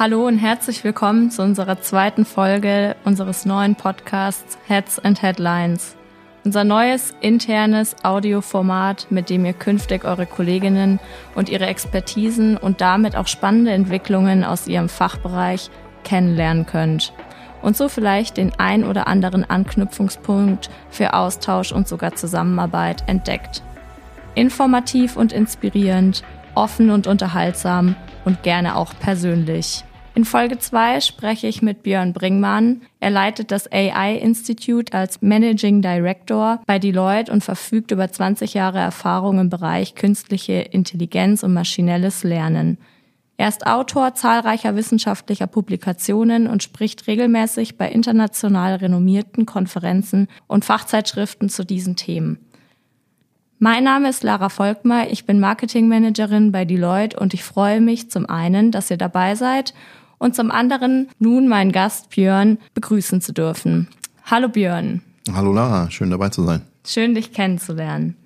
Hallo und herzlich willkommen zu unserer zweiten Folge unseres neuen Podcasts Heads and Headlines. Unser neues internes Audioformat, mit dem ihr künftig eure Kolleginnen und ihre Expertisen und damit auch spannende Entwicklungen aus ihrem Fachbereich kennenlernen könnt und so vielleicht den ein oder anderen Anknüpfungspunkt für Austausch und sogar Zusammenarbeit entdeckt. Informativ und inspirierend, offen und unterhaltsam und gerne auch persönlich. In Folge 2 spreche ich mit Björn Bringmann. Er leitet das AI Institute als Managing Director bei Deloitte und verfügt über 20 Jahre Erfahrung im Bereich künstliche Intelligenz und maschinelles Lernen. Er ist Autor zahlreicher wissenschaftlicher Publikationen und spricht regelmäßig bei international renommierten Konferenzen und Fachzeitschriften zu diesen Themen. Mein Name ist Lara Volkmar, ich bin Marketingmanagerin bei Deloitte und ich freue mich zum einen, dass ihr dabei seid und zum anderen nun meinen Gast Björn begrüßen zu dürfen. Hallo Björn. Hallo Lara, schön dabei zu sein. Schön dich kennenzulernen.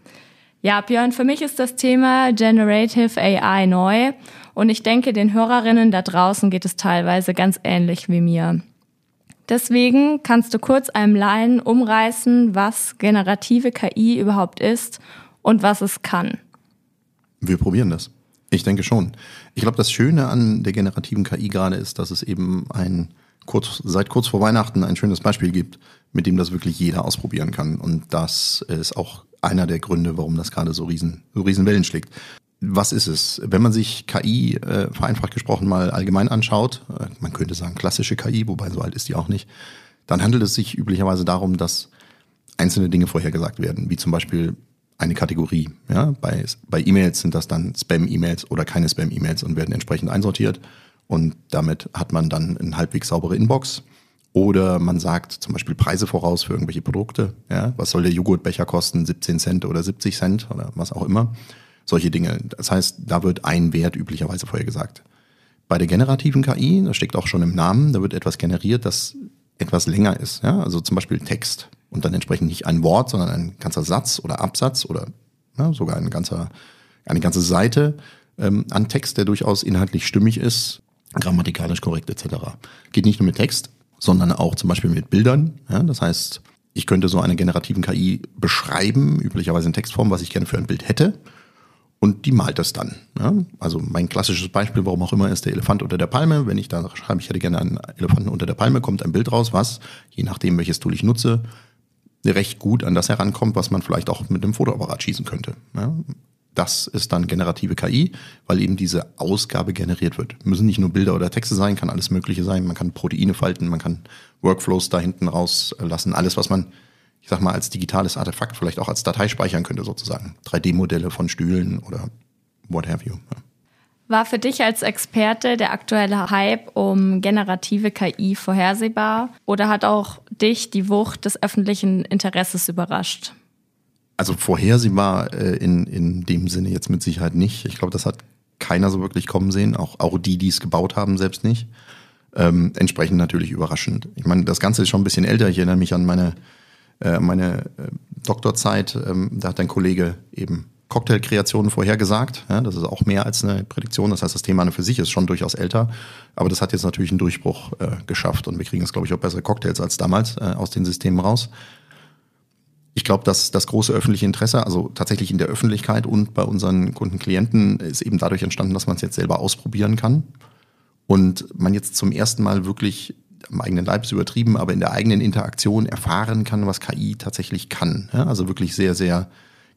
Ja, Björn, für mich ist das Thema Generative AI neu und ich denke, den Hörerinnen da draußen geht es teilweise ganz ähnlich wie mir. Deswegen kannst du kurz einem Laien umreißen, was generative KI überhaupt ist und was es kann. Wir probieren das. Ich denke schon. Ich glaube, das Schöne an der generativen KI gerade ist, dass es eben ein kurz, seit kurz vor Weihnachten ein schönes Beispiel gibt, mit dem das wirklich jeder ausprobieren kann. Und das ist auch einer der Gründe, warum das gerade so riesen, so riesen Wellen schlägt. Was ist es? Wenn man sich KI, äh, vereinfacht gesprochen, mal allgemein anschaut, äh, man könnte sagen klassische KI, wobei so alt ist die auch nicht, dann handelt es sich üblicherweise darum, dass einzelne Dinge vorhergesagt werden, wie zum Beispiel eine Kategorie. Ja? Bei, bei E-Mails sind das dann Spam-E-Mails oder keine Spam-E-Mails und werden entsprechend einsortiert. Und damit hat man dann eine halbwegs saubere Inbox. Oder man sagt zum Beispiel Preise voraus für irgendwelche Produkte. Ja? Was soll der Joghurtbecher kosten? 17 Cent oder 70 Cent oder was auch immer. Solche Dinge. Das heißt, da wird ein Wert üblicherweise vorhergesagt. Bei der generativen KI, das steckt auch schon im Namen, da wird etwas generiert, das etwas länger ist. Ja? Also zum Beispiel Text und dann entsprechend nicht ein Wort, sondern ein ganzer Satz oder Absatz oder ja, sogar ein ganzer, eine ganze Seite ähm, an Text, der durchaus inhaltlich stimmig ist, grammatikalisch korrekt etc. Geht nicht nur mit Text, sondern auch zum Beispiel mit Bildern. Ja? Das heißt, ich könnte so eine generativen KI beschreiben, üblicherweise in Textform, was ich gerne für ein Bild hätte und die malt das dann. Ja? Also mein klassisches Beispiel, warum auch immer, ist der Elefant unter der Palme. Wenn ich da schreibe, ich hätte gerne einen Elefanten unter der Palme, kommt ein Bild raus, was, je nachdem welches Tool ich nutze, recht gut an das herankommt, was man vielleicht auch mit einem Fotoapparat schießen könnte. Ja? Das ist dann generative KI, weil eben diese Ausgabe generiert wird. Müssen nicht nur Bilder oder Texte sein, kann alles Mögliche sein. Man kann Proteine falten, man kann Workflows da hinten rauslassen. Alles, was man ich sag mal, als digitales Artefakt vielleicht auch als Datei speichern könnte, sozusagen. 3D-Modelle von Stühlen oder what have you. War für dich als Experte der aktuelle Hype um generative KI vorhersehbar oder hat auch dich die Wucht des öffentlichen Interesses überrascht? Also vorhersehbar äh, in, in dem Sinne jetzt mit Sicherheit nicht. Ich glaube, das hat keiner so wirklich kommen sehen, auch, auch die, die es gebaut haben, selbst nicht. Ähm, entsprechend natürlich überraschend. Ich meine, das Ganze ist schon ein bisschen älter. Ich erinnere mich an meine äh, meine äh, Doktorzeit, ähm, da hat ein Kollege eben Cocktailkreationen vorhergesagt. Ja, das ist auch mehr als eine Prädiktion. Das heißt, das Thema für sich ist schon durchaus älter. Aber das hat jetzt natürlich einen Durchbruch äh, geschafft und wir kriegen jetzt, glaube ich, auch bessere Cocktails als damals äh, aus den Systemen raus. Ich glaube, dass das große öffentliche Interesse, also tatsächlich in der Öffentlichkeit und bei unseren Kunden, Klienten, ist eben dadurch entstanden, dass man es jetzt selber ausprobieren kann. Und man jetzt zum ersten Mal wirklich am eigenen Leib ist übertrieben, aber in der eigenen Interaktion erfahren kann, was KI tatsächlich kann. Ja, also wirklich sehr, sehr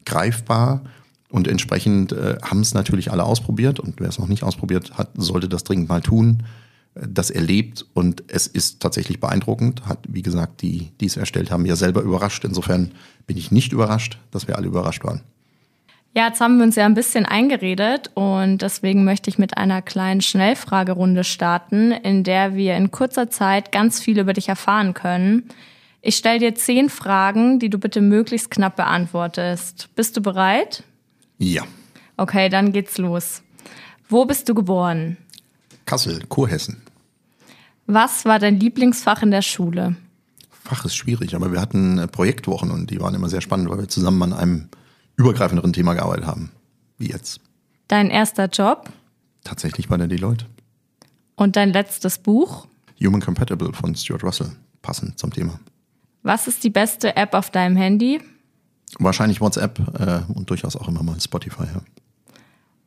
greifbar. Und entsprechend äh, haben es natürlich alle ausprobiert. Und wer es noch nicht ausprobiert hat, sollte das dringend mal tun. Äh, das erlebt und es ist tatsächlich beeindruckend. Hat, wie gesagt, die, die es erstellt haben, ja selber überrascht. Insofern bin ich nicht überrascht, dass wir alle überrascht waren. Ja, jetzt haben wir uns ja ein bisschen eingeredet und deswegen möchte ich mit einer kleinen Schnellfragerunde starten, in der wir in kurzer Zeit ganz viel über dich erfahren können. Ich stelle dir zehn Fragen, die du bitte möglichst knapp beantwortest. Bist du bereit? Ja. Okay, dann geht's los. Wo bist du geboren? Kassel, Kurhessen. Was war dein Lieblingsfach in der Schule? Fach ist schwierig, aber wir hatten Projektwochen und die waren immer sehr spannend, weil wir zusammen an einem übergreifenderen Thema gearbeitet haben, wie jetzt. Dein erster Job? Tatsächlich bei der Deloitte. Und dein letztes Buch? Human Compatible von Stuart Russell, passend zum Thema. Was ist die beste App auf deinem Handy? Wahrscheinlich WhatsApp äh, und durchaus auch immer mal Spotify. Ja.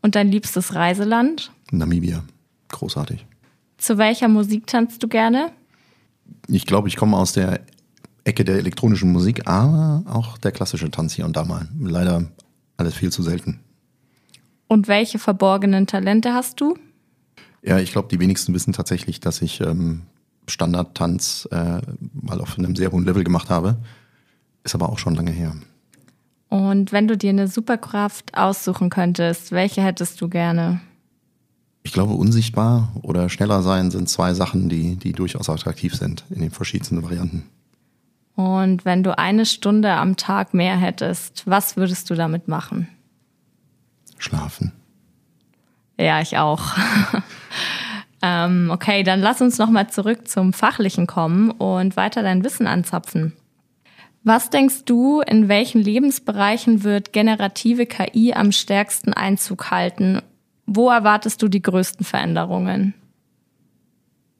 Und dein liebstes Reiseland? Namibia. Großartig. Zu welcher Musik tanzt du gerne? Ich glaube, ich komme aus der Ecke der elektronischen Musik, aber auch der klassische Tanz hier und da mal. Leider alles viel zu selten. Und welche verborgenen Talente hast du? Ja, ich glaube, die wenigsten wissen tatsächlich, dass ich ähm, Standardtanz äh, mal auf einem sehr hohen Level gemacht habe. Ist aber auch schon lange her. Und wenn du dir eine Superkraft aussuchen könntest, welche hättest du gerne? Ich glaube, unsichtbar oder schneller sein sind zwei Sachen, die, die durchaus attraktiv sind in den verschiedensten Varianten. Und wenn du eine Stunde am Tag mehr hättest, was würdest du damit machen? Schlafen. Ja, ich auch. ähm, okay, dann lass uns nochmal zurück zum Fachlichen kommen und weiter dein Wissen anzapfen. Was denkst du, in welchen Lebensbereichen wird generative KI am stärksten Einzug halten? Wo erwartest du die größten Veränderungen?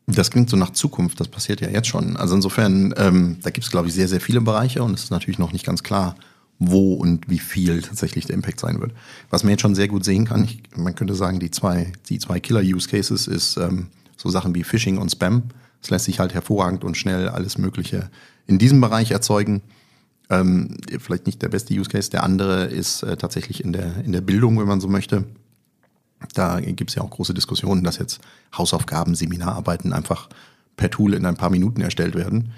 Das klingt so nach Zukunft, das passiert ja jetzt schon. Also insofern, ähm, da gibt es, glaube ich, sehr, sehr viele Bereiche und es ist natürlich noch nicht ganz klar, wo und wie viel tatsächlich der Impact sein wird. Was man jetzt schon sehr gut sehen kann, ich, man könnte sagen, die zwei, die zwei Killer-Use-Cases ist ähm, so Sachen wie Phishing und Spam. Es lässt sich halt hervorragend und schnell alles Mögliche in diesem Bereich erzeugen. Ähm, vielleicht nicht der beste Use Case. Der andere ist äh, tatsächlich in der, in der Bildung, wenn man so möchte. Da gibt es ja auch große Diskussionen, dass jetzt Hausaufgaben, Seminararbeiten einfach per Tool in ein paar Minuten erstellt werden.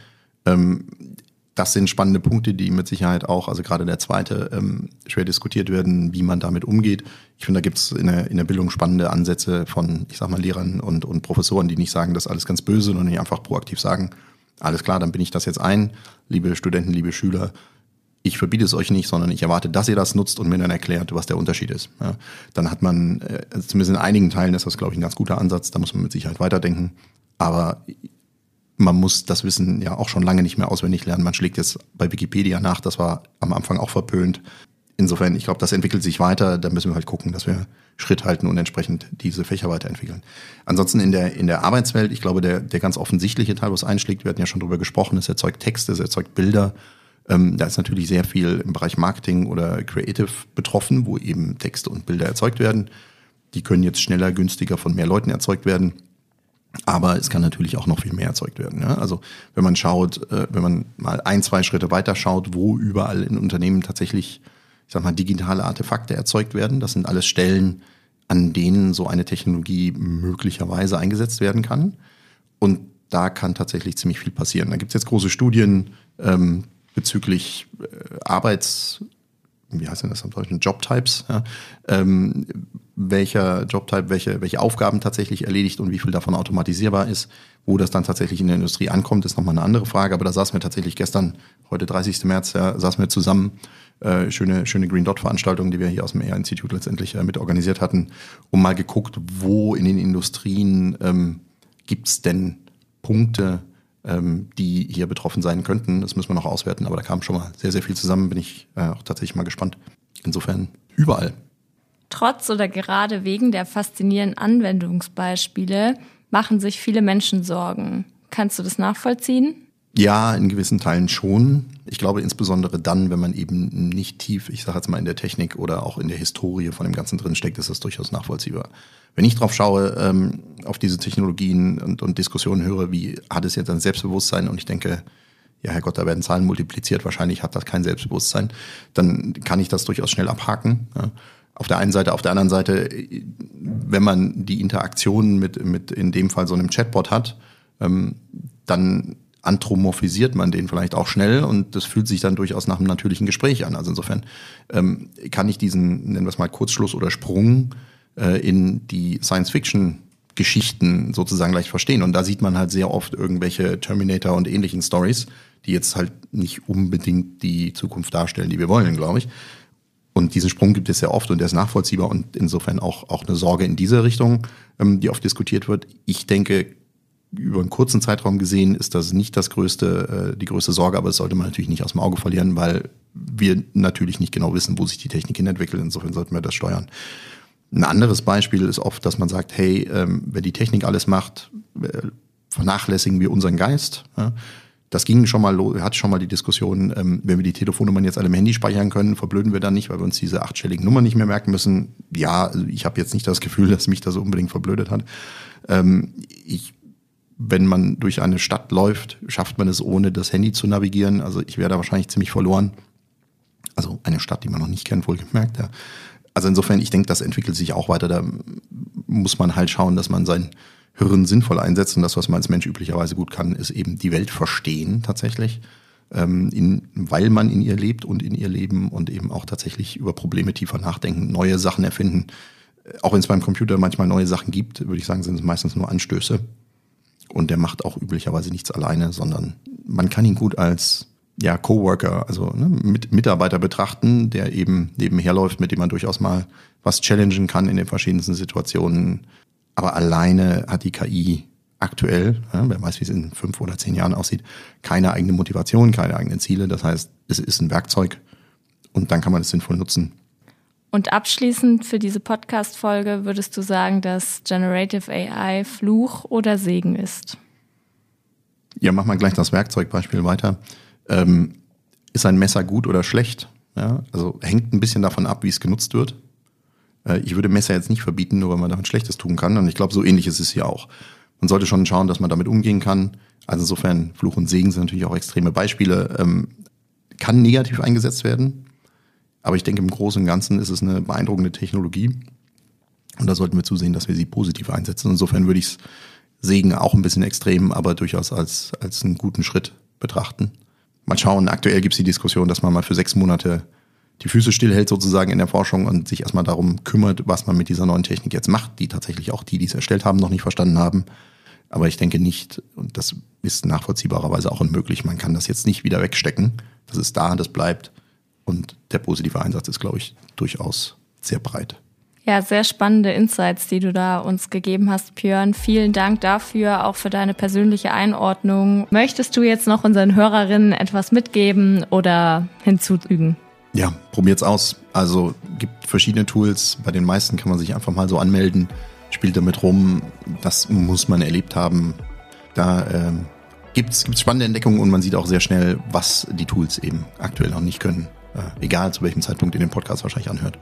Ähm, das sind spannende Punkte, die mit Sicherheit auch, also gerade der zweite, ähm, schwer diskutiert werden, wie man damit umgeht. Ich finde, da gibt es in der, in der Bildung spannende Ansätze von, ich sag mal, Lehrern und, und Professoren, die nicht sagen, das ist alles ganz böse, sondern die einfach proaktiv sagen, alles klar, dann bin ich das jetzt ein, liebe Studenten, liebe Schüler, ich verbiete es euch nicht, sondern ich erwarte, dass ihr das nutzt und mir dann erklärt, was der Unterschied ist. Ja, dann hat man, äh, zumindest in einigen Teilen ist das, glaube ich, ein ganz guter Ansatz, da muss man mit Sicherheit weiterdenken. Aber man muss das Wissen ja auch schon lange nicht mehr auswendig lernen. Man schlägt jetzt bei Wikipedia nach, das war am Anfang auch verpönt. Insofern, ich glaube, das entwickelt sich weiter. Da müssen wir halt gucken, dass wir Schritt halten und entsprechend diese Fächer weiterentwickeln. Ansonsten in der, in der Arbeitswelt, ich glaube, der, der ganz offensichtliche Teil, was einschlägt, wir hatten ja schon drüber gesprochen, es erzeugt Texte, es erzeugt Bilder. Ähm, da ist natürlich sehr viel im Bereich Marketing oder Creative betroffen, wo eben Texte und Bilder erzeugt werden. Die können jetzt schneller, günstiger von mehr Leuten erzeugt werden. Aber es kann natürlich auch noch viel mehr erzeugt werden. Ja? Also wenn man schaut, äh, wenn man mal ein, zwei Schritte weiter schaut, wo überall in Unternehmen tatsächlich, ich sag mal, digitale Artefakte erzeugt werden, das sind alles Stellen, an denen so eine Technologie möglicherweise eingesetzt werden kann. Und da kann tatsächlich ziemlich viel passieren. Da gibt es jetzt große Studien ähm, bezüglich äh, Arbeits wie heißt denn das am Deutschen, Jobtypes, ja, ähm, welcher Jobtype welche, welche Aufgaben tatsächlich erledigt und wie viel davon automatisierbar ist. Wo das dann tatsächlich in der Industrie ankommt, ist nochmal eine andere Frage. Aber da saßen wir tatsächlich gestern, heute 30. März, ja, saßen wir zusammen, äh, schöne, schöne Green Dot Veranstaltung, die wir hier aus dem ER-Institut letztendlich äh, mit organisiert hatten, um mal geguckt, wo in den Industrien ähm, gibt es denn Punkte, ähm, die hier betroffen sein könnten. Das müssen wir noch auswerten, aber da kam schon mal sehr, sehr viel zusammen. Bin ich äh, auch tatsächlich mal gespannt. Insofern überall. Trotz oder gerade wegen der faszinierenden Anwendungsbeispiele machen sich viele Menschen Sorgen. Kannst du das nachvollziehen? Ja, in gewissen Teilen schon. Ich glaube insbesondere dann, wenn man eben nicht tief, ich sage jetzt mal in der Technik oder auch in der Historie von dem Ganzen drin steckt, ist das durchaus nachvollziehbar. Wenn ich drauf schaue, ähm, auf diese Technologien und, und Diskussionen höre, wie hat es jetzt ein Selbstbewusstsein und ich denke, ja Herr Gott, da werden Zahlen multipliziert, wahrscheinlich hat das kein Selbstbewusstsein, dann kann ich das durchaus schnell abhaken. Ja. Auf der einen Seite, auf der anderen Seite, wenn man die Interaktion mit, mit in dem Fall so einem Chatbot hat, ähm, dann anthropomorphisiert man den vielleicht auch schnell und das fühlt sich dann durchaus nach einem natürlichen Gespräch an. Also insofern ähm, kann ich diesen, nennen wir es mal Kurzschluss oder Sprung äh, in die Science-Fiction Geschichten sozusagen leicht verstehen. Und da sieht man halt sehr oft irgendwelche Terminator und ähnlichen Stories, die jetzt halt nicht unbedingt die Zukunft darstellen, die wir wollen, glaube ich. Und diesen Sprung gibt es sehr oft und der ist nachvollziehbar und insofern auch, auch eine Sorge in diese Richtung, ähm, die oft diskutiert wird. Ich denke, über einen kurzen Zeitraum gesehen ist das nicht das größte, äh, die größte Sorge, aber das sollte man natürlich nicht aus dem Auge verlieren, weil wir natürlich nicht genau wissen, wo sich die Technik hin entwickelt. Insofern sollten wir das steuern. Ein anderes Beispiel ist oft, dass man sagt, hey, ähm, wenn die Technik alles macht, äh, vernachlässigen wir unseren Geist. Das ging schon mal, hat schon mal die Diskussion, ähm, wenn wir die Telefonnummern jetzt alle im Handy speichern können, verblöden wir dann nicht, weil wir uns diese achtstelligen Nummern nicht mehr merken müssen. Ja, also ich habe jetzt nicht das Gefühl, dass mich das unbedingt verblödet hat. Ähm, ich, wenn man durch eine Stadt läuft, schafft man es ohne das Handy zu navigieren. Also ich wäre da wahrscheinlich ziemlich verloren. Also eine Stadt, die man noch nicht kennt, wohlgemerkt. Ja. Also insofern, ich denke, das entwickelt sich auch weiter. Da muss man halt schauen, dass man sein Hirn sinnvoll einsetzt. Und das, was man als Mensch üblicherweise gut kann, ist eben die Welt verstehen tatsächlich, ähm, in, weil man in ihr lebt und in ihr Leben und eben auch tatsächlich über Probleme tiefer nachdenken, neue Sachen erfinden. Äh, auch wenn es beim Computer manchmal neue Sachen gibt, würde ich sagen, sind es meistens nur Anstöße. Und der macht auch üblicherweise nichts alleine, sondern man kann ihn gut als ja, Coworker, also ne, mit Mitarbeiter betrachten, der eben nebenher läuft, mit dem man durchaus mal was challengen kann in den verschiedensten Situationen, aber alleine hat die KI aktuell, ja, wer weiß, wie es in fünf oder zehn Jahren aussieht, keine eigene Motivation, keine eigenen Ziele. Das heißt, es ist ein Werkzeug und dann kann man es sinnvoll nutzen. Und abschließend für diese Podcast-Folge würdest du sagen, dass Generative AI Fluch oder Segen ist? Ja, mach mal gleich das Werkzeugbeispiel weiter. Ähm, ist ein Messer gut oder schlecht? Ja, also hängt ein bisschen davon ab, wie es genutzt wird. Äh, ich würde Messer jetzt nicht verbieten, nur weil man damit Schlechtes tun kann. Und ich glaube, so ähnlich ist es hier auch. Man sollte schon schauen, dass man damit umgehen kann. Also insofern, Fluch und Segen sind natürlich auch extreme Beispiele. Ähm, kann negativ eingesetzt werden. Aber ich denke, im Großen und Ganzen ist es eine beeindruckende Technologie. Und da sollten wir zusehen, dass wir sie positiv einsetzen. Insofern würde ich es Segen auch ein bisschen extrem, aber durchaus als, als einen guten Schritt betrachten. Mal schauen, aktuell gibt es die Diskussion, dass man mal für sechs Monate die Füße stillhält sozusagen in der Forschung und sich erstmal darum kümmert, was man mit dieser neuen Technik jetzt macht, die tatsächlich auch die, die es erstellt haben, noch nicht verstanden haben. Aber ich denke nicht, und das ist nachvollziehbarerweise auch unmöglich, man kann das jetzt nicht wieder wegstecken. Das ist da, das bleibt. Und der positive Einsatz ist, glaube ich, durchaus sehr breit. Ja, sehr spannende Insights, die du da uns gegeben hast, Björn. Vielen Dank dafür, auch für deine persönliche Einordnung. Möchtest du jetzt noch unseren Hörerinnen etwas mitgeben oder hinzufügen? Ja, probiert's aus. Also gibt verschiedene Tools. Bei den meisten kann man sich einfach mal so anmelden, spielt damit rum. Das muss man erlebt haben. Da äh, gibt's gibt's spannende Entdeckungen und man sieht auch sehr schnell, was die Tools eben aktuell noch nicht können. Egal zu welchem Zeitpunkt ihr den Podcast wahrscheinlich anhört.